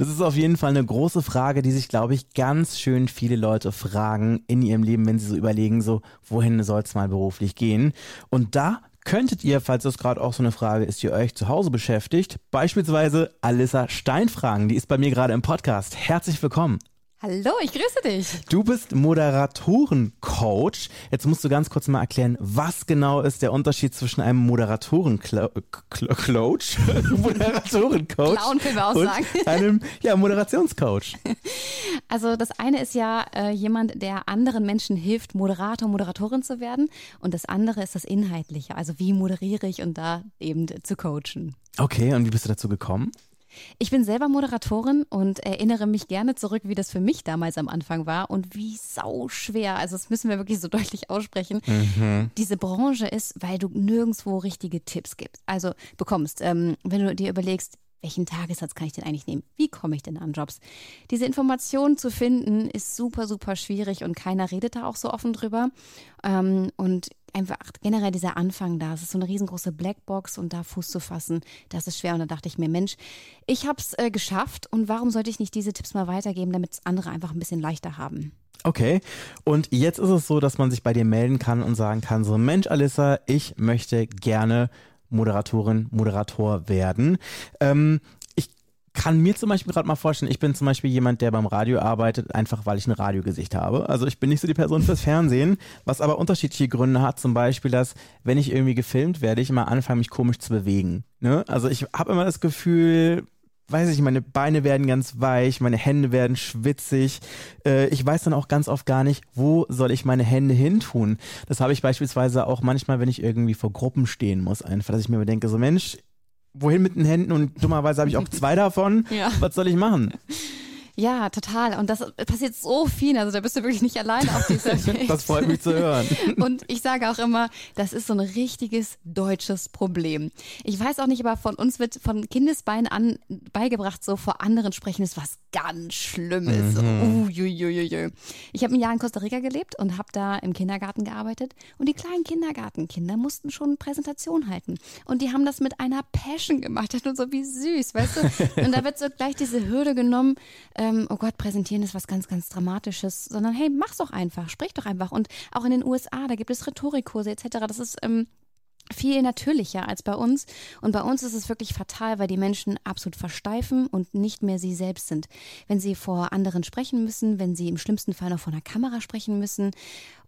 Das ist auf jeden Fall eine große Frage, die sich, glaube ich, ganz schön viele Leute fragen in ihrem Leben, wenn sie so überlegen, so, wohin soll es mal beruflich gehen? Und da könntet ihr, falls das gerade auch so eine Frage ist, die euch zu Hause beschäftigt, beispielsweise Alissa Stein fragen. Die ist bei mir gerade im Podcast. Herzlich willkommen. Hallo, ich grüße dich. Du bist Moderatorencoach. Jetzt musst du ganz kurz mal erklären, was genau ist der Unterschied zwischen einem Moderatorencoach, Moderatorencoach Clown können wir auch und sagen. einem ja, Moderationscoach. Also das eine ist ja äh, jemand, der anderen Menschen hilft, Moderator, Moderatorin zu werden. Und das andere ist das Inhaltliche. Also wie moderiere ich und da eben zu coachen. Okay, und wie bist du dazu gekommen? Ich bin selber Moderatorin und erinnere mich gerne zurück, wie das für mich damals am Anfang war und wie sau schwer, also das müssen wir wirklich so deutlich aussprechen, diese Branche ist, weil du nirgendwo richtige Tipps gibst. Also bekommst, ähm, wenn du dir überlegst, welchen Tagessatz kann ich denn eigentlich nehmen? Wie komme ich denn an Jobs? Diese Informationen zu finden ist super, super schwierig und keiner redet da auch so offen drüber. Ähm, und einfach generell dieser Anfang da, es ist so eine riesengroße Blackbox und da Fuß zu fassen, das ist schwer. Und da dachte ich mir, Mensch, ich habe es äh, geschafft und warum sollte ich nicht diese Tipps mal weitergeben, damit es andere einfach ein bisschen leichter haben? Okay, und jetzt ist es so, dass man sich bei dir melden kann und sagen kann, so Mensch, Alissa, ich möchte gerne Moderatorin, Moderator werden. Ähm, ich kann mir zum Beispiel gerade mal vorstellen, ich bin zum Beispiel jemand, der beim Radio arbeitet, einfach weil ich ein Radiogesicht habe. Also ich bin nicht so die Person fürs Fernsehen, was aber unterschiedliche Gründe hat. Zum Beispiel, dass wenn ich irgendwie gefilmt werde, ich immer anfange, mich komisch zu bewegen. Ne? Also ich habe immer das Gefühl, weiß ich, meine Beine werden ganz weich, meine Hände werden schwitzig. Äh, ich weiß dann auch ganz oft gar nicht, wo soll ich meine Hände hin tun. Das habe ich beispielsweise auch manchmal, wenn ich irgendwie vor Gruppen stehen muss, einfach, dass ich mir denke, so Mensch, wohin mit den Händen und dummerweise habe ich auch zwei davon. Ja. Was soll ich machen? Ja, total. Und das passiert so viel. Also da bist du wirklich nicht allein auf dieser Welt. Das freut mich zu hören. Und ich sage auch immer, das ist so ein richtiges deutsches Problem. Ich weiß auch nicht, aber von uns wird von Kindesbein an beigebracht, so vor anderen sprechen ist was ganz Schlimmes. Mhm. Uiuiuiui. Ich habe ein Jahr in Costa Rica gelebt und habe da im Kindergarten gearbeitet. Und die kleinen Kindergartenkinder mussten schon Präsentation halten. Und die haben das mit einer Passion gemacht. Das nur so wie süß, weißt du? Und da wird so gleich diese Hürde genommen, ähm, oh Gott, präsentieren ist was ganz, ganz Dramatisches, sondern hey, mach's doch einfach, sprich doch einfach. Und auch in den USA, da gibt es Rhetorikkurse etc. Das ist ähm, viel natürlicher als bei uns. Und bei uns ist es wirklich fatal, weil die Menschen absolut versteifen und nicht mehr sie selbst sind. Wenn sie vor anderen sprechen müssen, wenn sie im schlimmsten Fall noch vor einer Kamera sprechen müssen.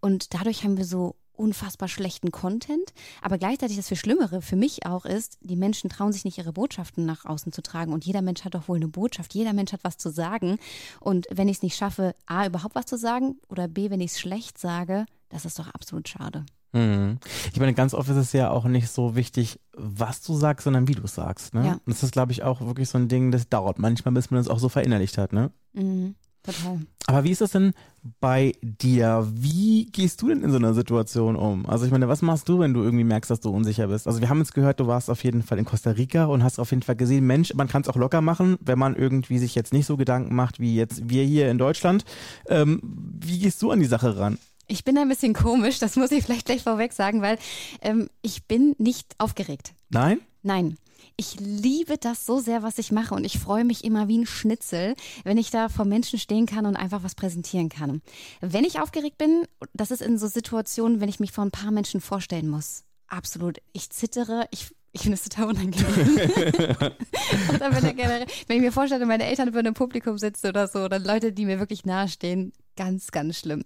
Und dadurch haben wir so unfassbar schlechten Content. Aber gleichzeitig das viel Schlimmere für mich auch ist, die Menschen trauen sich nicht, ihre Botschaften nach außen zu tragen. Und jeder Mensch hat doch wohl eine Botschaft. Jeder Mensch hat was zu sagen. Und wenn ich es nicht schaffe, A, überhaupt was zu sagen oder B, wenn ich es schlecht sage, das ist doch absolut schade. Mhm. Ich meine, ganz oft ist es ja auch nicht so wichtig, was du sagst, sondern wie du es sagst. Ne? Ja. Das ist, glaube ich, auch wirklich so ein Ding, das dauert manchmal, bis man das auch so verinnerlicht hat. Ne? Mhm, total. Aber wie ist das denn bei dir? Wie gehst du denn in so einer Situation um? Also ich meine, was machst du, wenn du irgendwie merkst, dass du unsicher bist? Also wir haben jetzt gehört, du warst auf jeden Fall in Costa Rica und hast auf jeden Fall gesehen, Mensch, man kann es auch locker machen, wenn man irgendwie sich jetzt nicht so Gedanken macht, wie jetzt wir hier in Deutschland. Ähm, wie gehst du an die Sache ran? Ich bin ein bisschen komisch, das muss ich vielleicht gleich vorweg sagen, weil ähm, ich bin nicht aufgeregt. Nein? Nein. Ich liebe das so sehr, was ich mache und ich freue mich immer wie ein Schnitzel, wenn ich da vor Menschen stehen kann und einfach was präsentieren kann. Wenn ich aufgeregt bin, das ist in so Situationen, wenn ich mich vor ein paar Menschen vorstellen muss. Absolut. Ich zittere, ich ich finde es total unangenehm. bin ich generell, wenn ich mir vorstelle, meine Eltern würden im Publikum sitzen oder so, oder Leute, die mir wirklich nahestehen, ganz, ganz schlimm.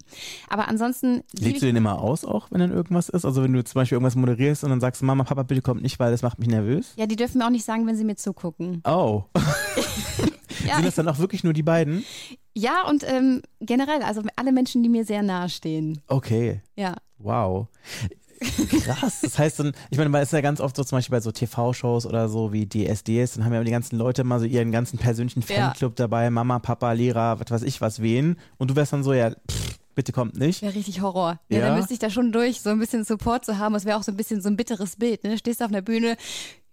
Aber ansonsten. liebe Legst du den immer aus auch, wenn dann irgendwas ist? Also wenn du zum Beispiel irgendwas moderierst und dann sagst, Mama, Papa, bitte kommt nicht, weil das macht mich nervös? Ja, die dürfen mir auch nicht sagen, wenn sie mir zugucken. Oh. Ja, Sind das dann auch wirklich nur die beiden? ja und ähm, generell, also alle Menschen, die mir sehr nahestehen. Okay. Ja. Wow. Krass. Das heißt dann, ich meine, es ist ja ganz oft so zum Beispiel bei so TV-Shows oder so wie DSDS, dann haben ja die ganzen Leute mal so ihren ganzen persönlichen Ja. Fanclub dabei, Mama, Papa, Lehrer, was weiß ich was, wen. Und du wärst dann so, ja, pff, bitte kommt nicht. Wäre richtig Horror. Ja, Ja? dann müsste ich da schon durch, so ein bisschen Support zu haben. Es wäre auch so ein bisschen so ein bitteres Bild. Ne? Stehst auf einer Bühne,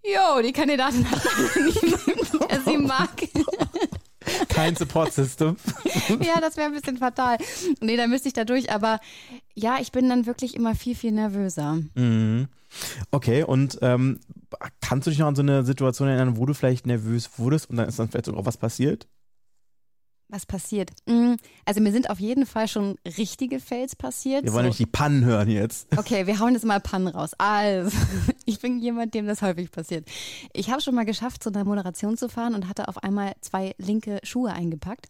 jo, die Kandidatin hat niemanden, der sie mag. Kein Support-System. ja, das wäre ein bisschen fatal. Nee, da müsste ich da durch. Aber ja, ich bin dann wirklich immer viel, viel nervöser. Mhm. Okay, und ähm, kannst du dich noch an so eine Situation erinnern, wo du vielleicht nervös wurdest und dann ist dann vielleicht sogar auch was passiert? Was passiert? Mm, Also mir sind auf jeden Fall schon richtige Fails passiert. Wir wollen so. nämlich die Pannen hören jetzt. Okay, wir hauen jetzt mal Pannen raus. Also, ich bin jemand, dem das häufig passiert. Ich habe schon mal geschafft, zu einer Moderation zu fahren und hatte auf einmal zwei linke Schuhe eingepackt.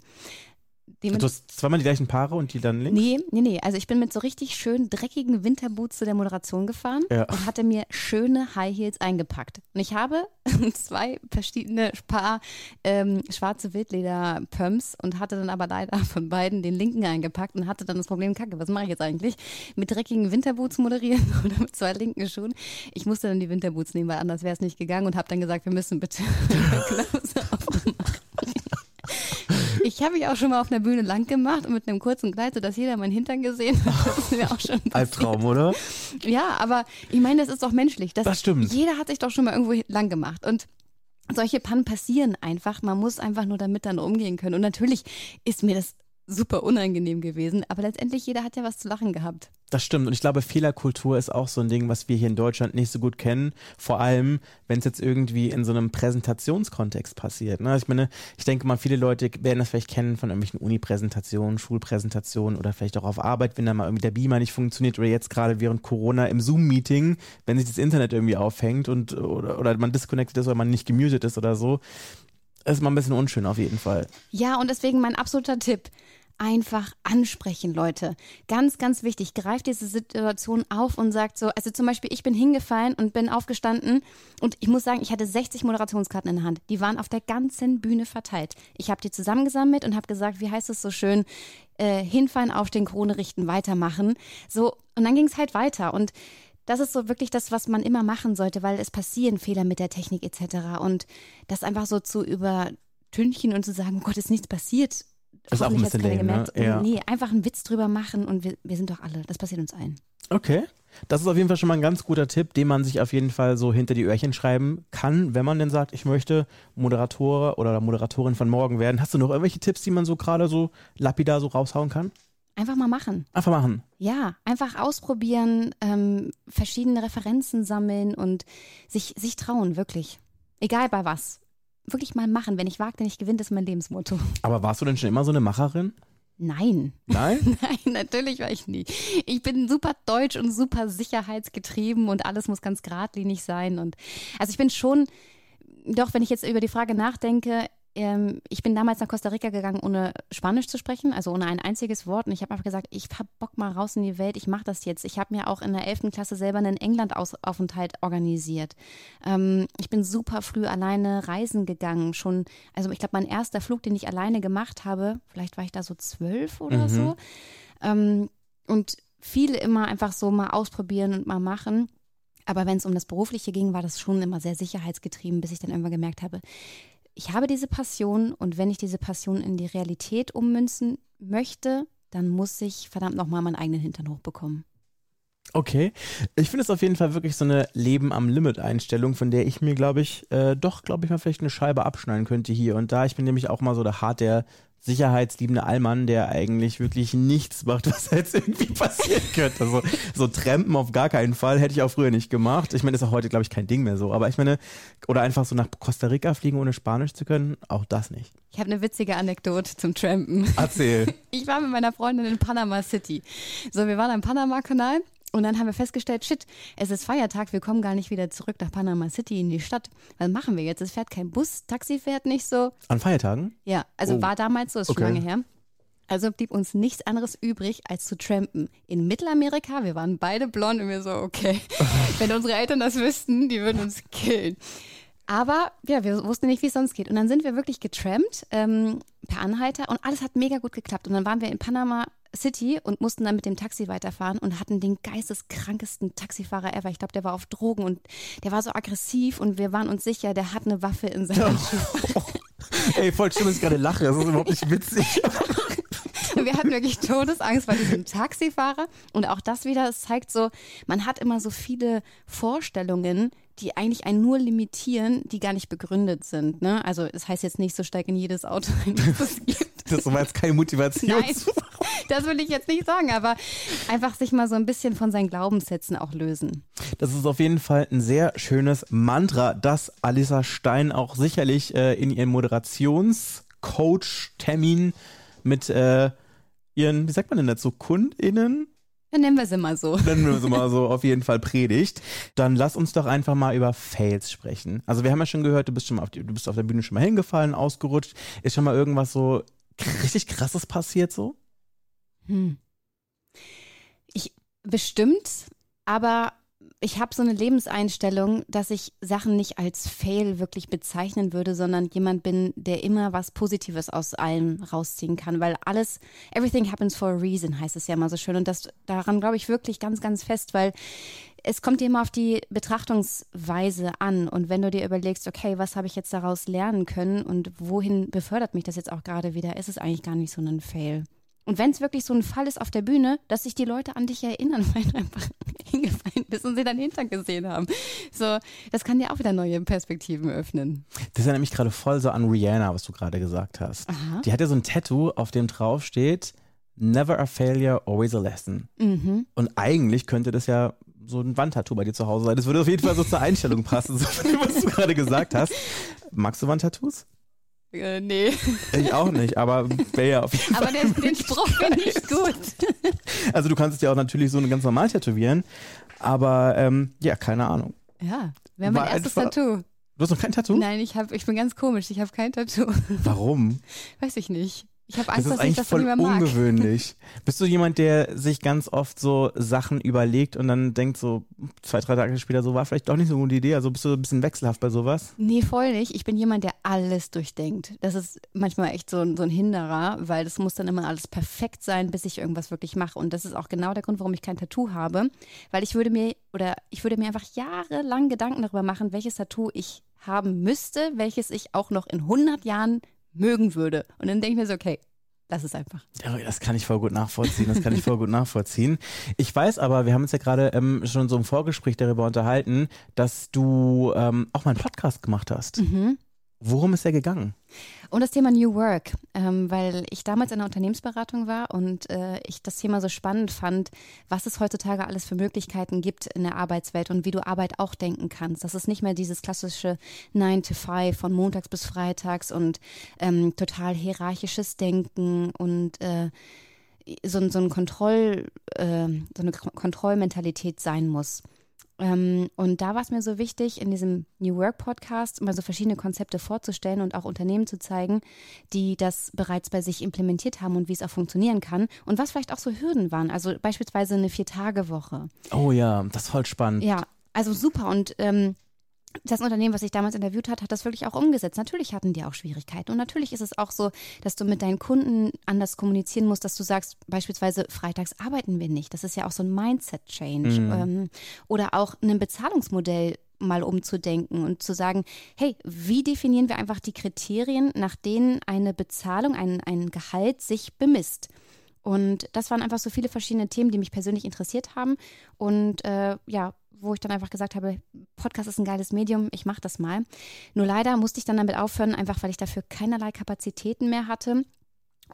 Du hast zweimal die gleichen Paare und die dann links? Nee, nee, nee. Also ich bin mit so richtig schön dreckigen Winterboots zu der Moderation gefahren Ja. und hatte mir schöne High Heels eingepackt. Und ich habe zwei verschiedene Paar ähm, schwarze Wildleder-Pumps und hatte dann aber leider von beiden den linken eingepackt und hatte dann das Problem, kacke, was mache ich jetzt eigentlich? Mit dreckigen Winterboots moderieren oder mit zwei linken Schuhen? Ich musste dann die Winterboots nehmen, weil anders wäre es nicht gegangen und habe dann gesagt, wir müssen bitte Close-up machen. Ich habe mich auch schon mal auf einer Bühne lang gemacht und mit einem kurzen Kleid, sodass jeder meinen Hintern gesehen hat. Das ist mir auch schon passiert. Albtraum, oder? Ja, aber ich meine, das ist doch menschlich. Das stimmt. Jeder hat sich doch schon mal irgendwo lang gemacht. Und solche Pannen passieren einfach. Man muss einfach nur damit dann umgehen können. Und natürlich ist mir das super unangenehm gewesen, aber letztendlich jeder hat ja was zu lachen gehabt. Das stimmt. Und ich glaube, Fehlerkultur ist auch so ein Ding, was wir hier in Deutschland nicht so gut kennen. Vor allem, wenn es jetzt irgendwie in so einem Präsentationskontext passiert. Ne? Ich meine, ich denke mal, viele Leute werden das vielleicht kennen von irgendwelchen Uni-Präsentationen, Schulpräsentationen oder vielleicht auch auf Arbeit, wenn da mal irgendwie der Beamer nicht funktioniert oder jetzt gerade während Corona im Zoom-Meeting, wenn sich das Internet irgendwie aufhängt und oder, oder man disconnected ist oder man nicht gemutet ist oder so. Ist mal ein bisschen unschön auf jeden Fall. Ja, und deswegen mein absoluter Tipp. Einfach ansprechen, Leute. Ganz, ganz wichtig. Greift diese Situation auf und sagt so, also zum Beispiel, ich bin hingefallen und bin aufgestanden und ich muss sagen, ich hatte 60 Moderationskarten in der Hand. Die waren auf der ganzen Bühne verteilt. Ich habe die zusammengesammelt und habe gesagt, wie heißt es so schön, äh, hinfallen, aufstehen, Krone richten, weitermachen. So, und dann ging es halt weiter und das ist so wirklich das, was man immer machen sollte, weil es passieren Fehler mit der Technik etc. Und das einfach so zu übertünchen und zu sagen, oh Gott, ist nichts passiert. Ist auch ein bisschen lame, ne? Ja. Nee, einfach einen Witz drüber machen und wir, wir sind doch alle. Das passiert uns allen. Okay. Das ist auf jeden Fall schon mal ein ganz guter Tipp, den man sich auf jeden Fall so hinter die Öhrchen schreiben kann, wenn man denn sagt, ich möchte Moderator oder Moderatorin von morgen werden. Hast du noch irgendwelche Tipps, die man so gerade so lapidar so raushauen kann? Einfach mal machen. Einfach machen. Ja, einfach ausprobieren, ähm, verschiedene Referenzen sammeln und sich, sich trauen, wirklich. Egal bei was. Wirklich mal machen. Wenn ich wage, ich gewinne, das ist mein Lebensmotto. Aber warst du denn schon immer so eine Macherin? Nein. Nein? Nein, natürlich war ich nie. Ich bin super deutsch und super sicherheitsgetrieben und alles muss ganz geradlinig sein. Und also ich bin schon, doch, wenn ich jetzt über die Frage nachdenke, ähm, ich bin damals nach Costa Rica gegangen, ohne Spanisch zu sprechen, also ohne ein einziges Wort. Und ich habe einfach gesagt, ich hab Bock mal raus in die Welt, ich mache das jetzt. Ich habe mir auch in der 11. Klasse selber einen England-Aufenthalt organisiert. Ähm, ich bin super früh alleine reisen gegangen. Schon, also ich glaube, mein erster Flug, den ich alleine gemacht habe, vielleicht war ich da so zwölf oder Mhm. so. Ähm, und viele immer einfach so mal ausprobieren und mal machen. Aber wenn es um das Berufliche ging, war das schon immer sehr sicherheitsgetrieben, bis ich dann irgendwann gemerkt habe, ich habe diese Passion und wenn ich diese Passion in die Realität ummünzen möchte, dann muss ich verdammt nochmal meinen eigenen Hintern hochbekommen. Okay. Ich finde es auf jeden Fall wirklich so eine Leben am Limit Einstellung, von der ich mir, glaube ich, äh, doch, glaube ich, mal vielleicht eine Scheibe abschneiden könnte hier und da. Ich bin nämlich auch mal so der hart der sicherheitsliebende Allmann, der eigentlich wirklich nichts macht, was jetzt irgendwie passieren könnte. Also, so Trampen auf gar keinen Fall hätte ich auch früher nicht gemacht. Ich meine, ist auch heute, glaube ich, kein Ding mehr so. Aber ich meine, oder einfach so nach Costa Rica fliegen, ohne Spanisch zu können, auch das nicht. Ich habe eine witzige Anekdote zum Trampen. Erzähl. Ich war mit meiner Freundin in Panama City. So, wir waren am Panama-Kanal und dann haben wir festgestellt, shit, es ist Feiertag, wir kommen gar nicht wieder zurück nach Panama City in die Stadt. Was machen wir jetzt? Es fährt kein Bus, Taxi fährt nicht so. An Feiertagen? Ja, also Oh. war damals so, ist Okay. schon lange her. Also blieb uns nichts anderes übrig, als zu trampen. In Mittelamerika, wir waren beide blond und wir so, okay, wenn unsere Eltern das wüssten, die würden uns killen. Aber ja, wir wussten nicht, wie es sonst geht. Und dann sind wir wirklich getrampt ähm, per Anhalter und alles hat mega gut geklappt. Und dann waren wir in Panama City und mussten dann mit dem Taxi weiterfahren und hatten den geisteskrankesten Taxifahrer ever. Ich glaube, der war auf Drogen und der war so aggressiv und wir waren uns sicher, der hat eine Waffe in seinem Schuh. Ey, voll schlimm, dass ich gerade lache. Das ist überhaupt nicht witzig. wir hatten wirklich Todesangst vor diesem Taxifahrer. Und auch das wieder, es zeigt so, man hat immer so viele Vorstellungen, die eigentlich einen nur limitieren, die gar nicht begründet sind. Ne? Also es heißt jetzt nicht so, steig in jedes Auto ein, das es gibt. Das war jetzt keine Motivation. Nein, das will ich jetzt nicht sagen, aber einfach sich mal so ein bisschen von seinen Glaubenssätzen auch lösen. Das ist auf jeden Fall ein sehr schönes Mantra, das Alisa Stein auch sicherlich äh, in ihren Moderationscoach-Termin mit äh, ihren, wie sagt man denn dazu, KundInnen dann nennen wir sie mal so. Nennen wir sie mal so, auf jeden Fall predigt. Dann lass uns doch einfach mal über Fails sprechen. Also wir haben ja schon gehört, du bist schon mal auf, die, du bist auf der Bühne schon mal hingefallen, ausgerutscht. Ist schon mal irgendwas so richtig krasses passiert so? Hm. Ich bestimmt, aber ich habe so eine Lebenseinstellung, dass ich Sachen nicht als Fail wirklich bezeichnen würde, sondern jemand bin, der immer was Positives aus allem rausziehen kann, weil alles, everything happens for a reason, heißt es ja immer so schön. Und das daran glaube ich wirklich ganz, ganz fest, weil es kommt immer auf die Betrachtungsweise an. Und wenn du dir überlegst, okay, was habe ich jetzt daraus lernen können und wohin befördert mich das jetzt auch gerade wieder, ist es eigentlich gar nicht so ein Fail. Und wenn es wirklich so ein Fall ist auf der Bühne, dass sich die Leute an dich erinnern, weil du einfach hingefallen bist und sie deinen Hintern gesehen haben. So, das kann dir auch wieder neue Perspektiven öffnen. Das erinnert mich gerade voll so an Rihanna, was du gerade gesagt hast. Aha. Die hat ja so ein Tattoo, auf dem drauf steht, Never a failure, always a lesson. Mhm. Und eigentlich könnte das ja so ein Wandtattoo bei dir zu Hause sein. Das würde auf jeden Fall so zur Einstellung passen, so was du gerade gesagt hast. Magst du Wandtattoos? Äh, nee. Ich auch nicht, aber wäre ja auf jeden aber Fall. Aber den, Spruch finde ich gut. Also du kannst es ja auch natürlich so ganz normal tätowieren, aber ähm, ja, keine Ahnung. Ja, wäre mein War erstes Tattoo. Du hast noch kein Tattoo? Nein, ich, hab, ich bin ganz komisch, ich habe kein Tattoo. Warum? Weiß ich nicht. Ich habe Angst, das ist dass eigentlich ich das voll ungewöhnlich. Bist du jemand, der sich ganz oft so Sachen überlegt und dann denkt so zwei, drei Tage später, so war vielleicht doch nicht so eine gute Idee? Also bist du ein bisschen wechselhaft bei sowas? Nee, voll nicht. Ich bin jemand, der alles durchdenkt. Das ist manchmal echt so ein, so ein Hinderer, weil das muss dann immer alles perfekt sein, bis ich irgendwas wirklich mache. Und das ist auch genau der Grund, warum ich kein Tattoo habe. Weil ich würde mir, oder ich würde mir einfach jahrelang Gedanken darüber machen, welches Tattoo ich haben müsste, welches ich auch noch in 100 Jahren mögen würde. Und dann denke ich mir so, okay, das ist einfach. Ja, das kann ich voll gut nachvollziehen. Das kann ich voll gut nachvollziehen. Ich weiß aber, wir haben uns ja gerade ähm, schon so im Vorgespräch darüber unterhalten, dass du ähm, auch mal einen Podcast gemacht hast. Mhm. Worum ist er gegangen? Um das Thema New Work, ähm, weil ich damals in der Unternehmensberatung war und äh, ich das Thema so spannend fand, was es heutzutage alles für Möglichkeiten gibt in der Arbeitswelt und wie du Arbeit auch denken kannst. Das ist nicht mehr dieses klassische 9 to 5 von montags bis freitags und ähm, total hierarchisches Denken und äh, so, so, ein Kontroll, äh, so eine Kontrollmentalität sein muss. Ähm, und da war es mir so wichtig, in diesem New Work Podcast mal so verschiedene Konzepte vorzustellen und auch Unternehmen zu zeigen, die das bereits bei sich implementiert haben und wie es auch funktionieren kann und was vielleicht auch so Hürden waren. Also beispielsweise eine Vier-Tage-Woche. Oh ja, das ist voll spannend. Ja, also super. Und ähm, das Unternehmen, was ich damals interviewt hat, hat das wirklich auch umgesetzt. Natürlich hatten die auch Schwierigkeiten. Und natürlich ist es auch so, dass du mit deinen Kunden anders kommunizieren musst, dass du sagst, beispielsweise freitags arbeiten wir nicht. Das ist ja auch so ein Mindset-Change. Mhm. Ähm, oder auch ein Bezahlungsmodell mal umzudenken und zu sagen, hey, wie definieren wir einfach die Kriterien, nach denen eine Bezahlung, ein, ein Gehalt sich bemisst? Und das waren einfach so viele verschiedene Themen, die mich persönlich interessiert haben. Und äh, ja, wo ich dann einfach gesagt habe, Podcast ist ein geiles Medium, ich mache das mal. Nur leider musste ich dann damit aufhören, einfach weil ich dafür keinerlei Kapazitäten mehr hatte.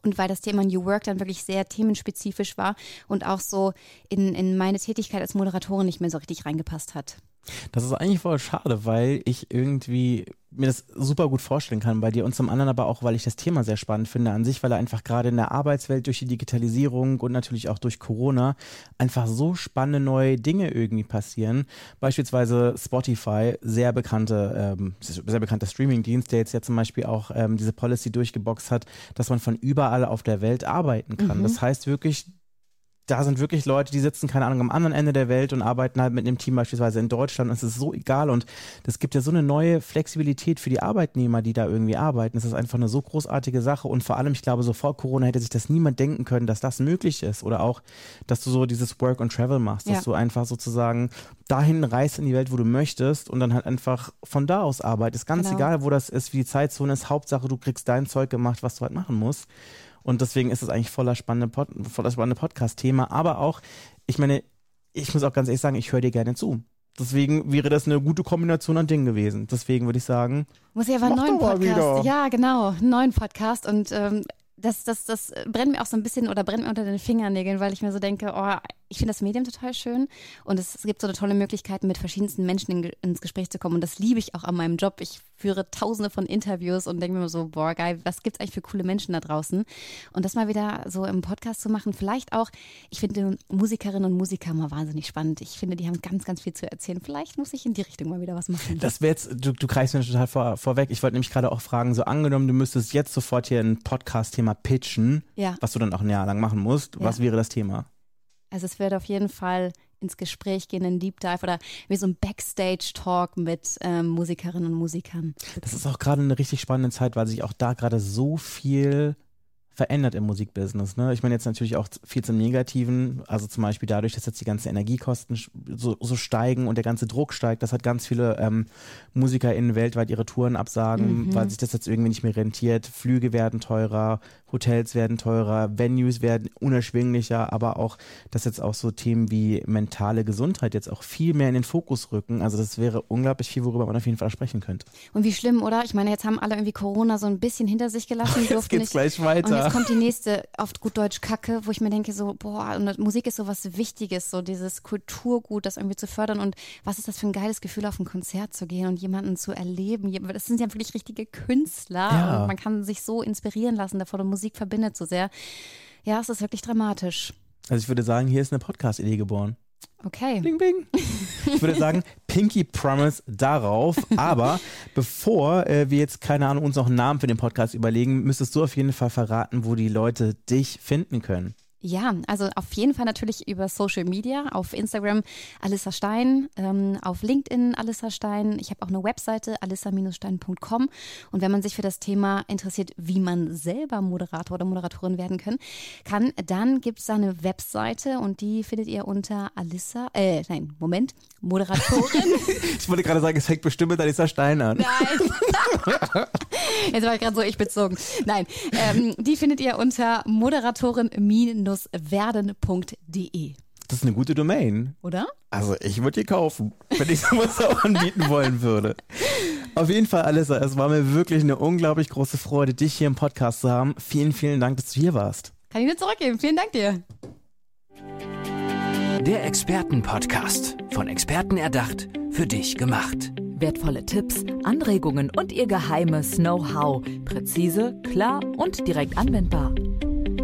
Und weil das Thema New Work dann wirklich sehr themenspezifisch war und auch so in, in meine Tätigkeit als Moderatorin nicht mehr so richtig reingepasst hat. Das ist eigentlich voll schade, weil ich irgendwie mir das super gut vorstellen kann bei dir und zum anderen aber auch, weil ich das Thema sehr spannend finde an sich, weil er einfach gerade in der Arbeitswelt durch die Digitalisierung und natürlich auch durch Corona einfach so spannende neue Dinge irgendwie passieren. Beispielsweise Spotify, sehr bekannte, ähm, sehr bekannter Streamingdienst, der jetzt ja zum Beispiel auch ähm, diese Policy durchgeboxt hat, dass man von überall auf der Welt arbeiten kann. Mhm. Das heißt wirklich, da sind wirklich Leute, die sitzen, keine Ahnung, am anderen Ende der Welt und arbeiten halt mit einem Team beispielsweise in Deutschland. Und es ist so egal. Und das gibt ja so eine neue Flexibilität für die Arbeitnehmer, die da irgendwie arbeiten. Es ist einfach eine so großartige Sache. Und vor allem, ich glaube, so vor Corona hätte sich das niemand denken können, dass das möglich ist. Oder auch, dass du so dieses Work and Travel machst, dass ja. du einfach sozusagen dahin reist in die Welt, wo du möchtest und dann halt einfach von da aus arbeitest. Ganz genau. egal, wo das ist, wie die Zeitzone ist. Hauptsache, du kriegst dein Zeug gemacht, was du halt machen musst. Und deswegen ist es eigentlich voller spannende, Pod, voller spannende Podcast-Thema. Aber auch, ich meine, ich muss auch ganz ehrlich sagen, ich höre dir gerne zu. Deswegen wäre das eine gute Kombination an Dingen gewesen. Deswegen würde ich sagen. Muss ich aber einen neuen Podcast. Ja, genau, einen neuen Podcast. Und ähm, das, das, das brennt mir auch so ein bisschen oder brennt mir unter den Fingernägeln, weil ich mir so denke, oh, ich finde das Medium total schön und es, es, gibt so eine tolle Möglichkeit, mit verschiedensten Menschen in, ins Gespräch zu kommen und das liebe ich auch an meinem Job. Ich führe tausende von Interviews und denke mir so, boah, geil, was gibt es eigentlich für coole Menschen da draußen? Und das mal wieder so im Podcast zu machen, vielleicht auch, ich finde Musikerinnen und Musiker mal wahnsinnig spannend. Ich finde, die haben ganz, ganz viel zu erzählen. Vielleicht muss ich in die Richtung mal wieder was machen. Das wäre jetzt, du, du greifst mir total vor, vorweg. Ich wollte nämlich gerade auch fragen, so angenommen, du müsstest jetzt sofort hier ein Podcast-Thema pitchen, ja. was du dann auch ein Jahr lang machen musst. Ja. Was wäre das Thema? Also es wird auf jeden Fall ins Gespräch gehen, ein Deep Dive oder wie so ein Backstage-Talk mit ähm, Musikerinnen und Musikern. Das ist auch gerade eine richtig spannende Zeit, weil sich auch da gerade so viel verändert im Musikbusiness. Ne? Ich meine jetzt natürlich auch viel zum Negativen, also zum Beispiel dadurch, dass jetzt die ganzen Energiekosten so, so steigen und der ganze Druck steigt, das hat ganz viele ähm, MusikerInnen weltweit ihre Touren absagen, mhm. weil sich das jetzt irgendwie nicht mehr rentiert. Flüge werden teurer, Hotels werden teurer, Venues werden unerschwinglicher, aber auch, dass jetzt auch so Themen wie mentale Gesundheit jetzt auch viel mehr in den Fokus rücken. Also das wäre unglaublich viel, worüber man auf jeden Fall sprechen könnte. Und wie schlimm, oder? Ich meine, jetzt haben alle irgendwie Corona so ein bisschen hinter sich gelassen. Jetzt geht's nicht. gleich weiter kommt die nächste, auf gut Deutsch Kacke, wo ich mir denke, so, boah, und Musik ist so was Wichtiges, so dieses Kulturgut, das irgendwie zu fördern. Und was ist das für ein geiles Gefühl, auf ein Konzert zu gehen und jemanden zu erleben? Das sind ja wirklich richtige Künstler. Ja. Und man kann sich so inspirieren lassen davon und Musik verbindet so sehr. Ja, es ist wirklich dramatisch. Also ich würde sagen, hier ist eine Podcast-Idee geboren. Okay. Bing, bing. Ich würde sagen, Pinky Promise darauf. Aber bevor äh, wir jetzt, keine Ahnung, uns noch einen Namen für den Podcast überlegen, müsstest du auf jeden Fall verraten, wo die Leute dich finden können. Ja, also auf jeden Fall natürlich über Social Media, auf Instagram Alissa Stein, ähm, auf LinkedIn Alissa Stein. Ich habe auch eine Webseite alissa-stein.com. Und wenn man sich für das Thema interessiert, wie man selber Moderator oder Moderatorin werden können, kann, dann gibt es da eine Webseite und die findet ihr unter Alissa, äh, nein, Moment, Moderatorin. ich wollte gerade sagen, es fängt bestimmt mit Alissa Stein an. Nein. Jetzt war ich gerade so ich bezogen. Nein, ähm, die findet ihr unter moderatorin-werden.de. Das ist eine gute Domain. Oder? Also ich würde die kaufen, wenn ich sowas auch anbieten wollen würde. Auf jeden Fall, Alissa, es war mir wirklich eine unglaublich große Freude, dich hier im Podcast zu haben. Vielen, vielen Dank, dass du hier warst. Kann ich nur zurückgeben. Vielen Dank dir. Der Expertenpodcast. Von Experten erdacht, für dich gemacht. Wertvolle Tipps, Anregungen und ihr geheimes Know-how. Präzise, klar und direkt anwendbar.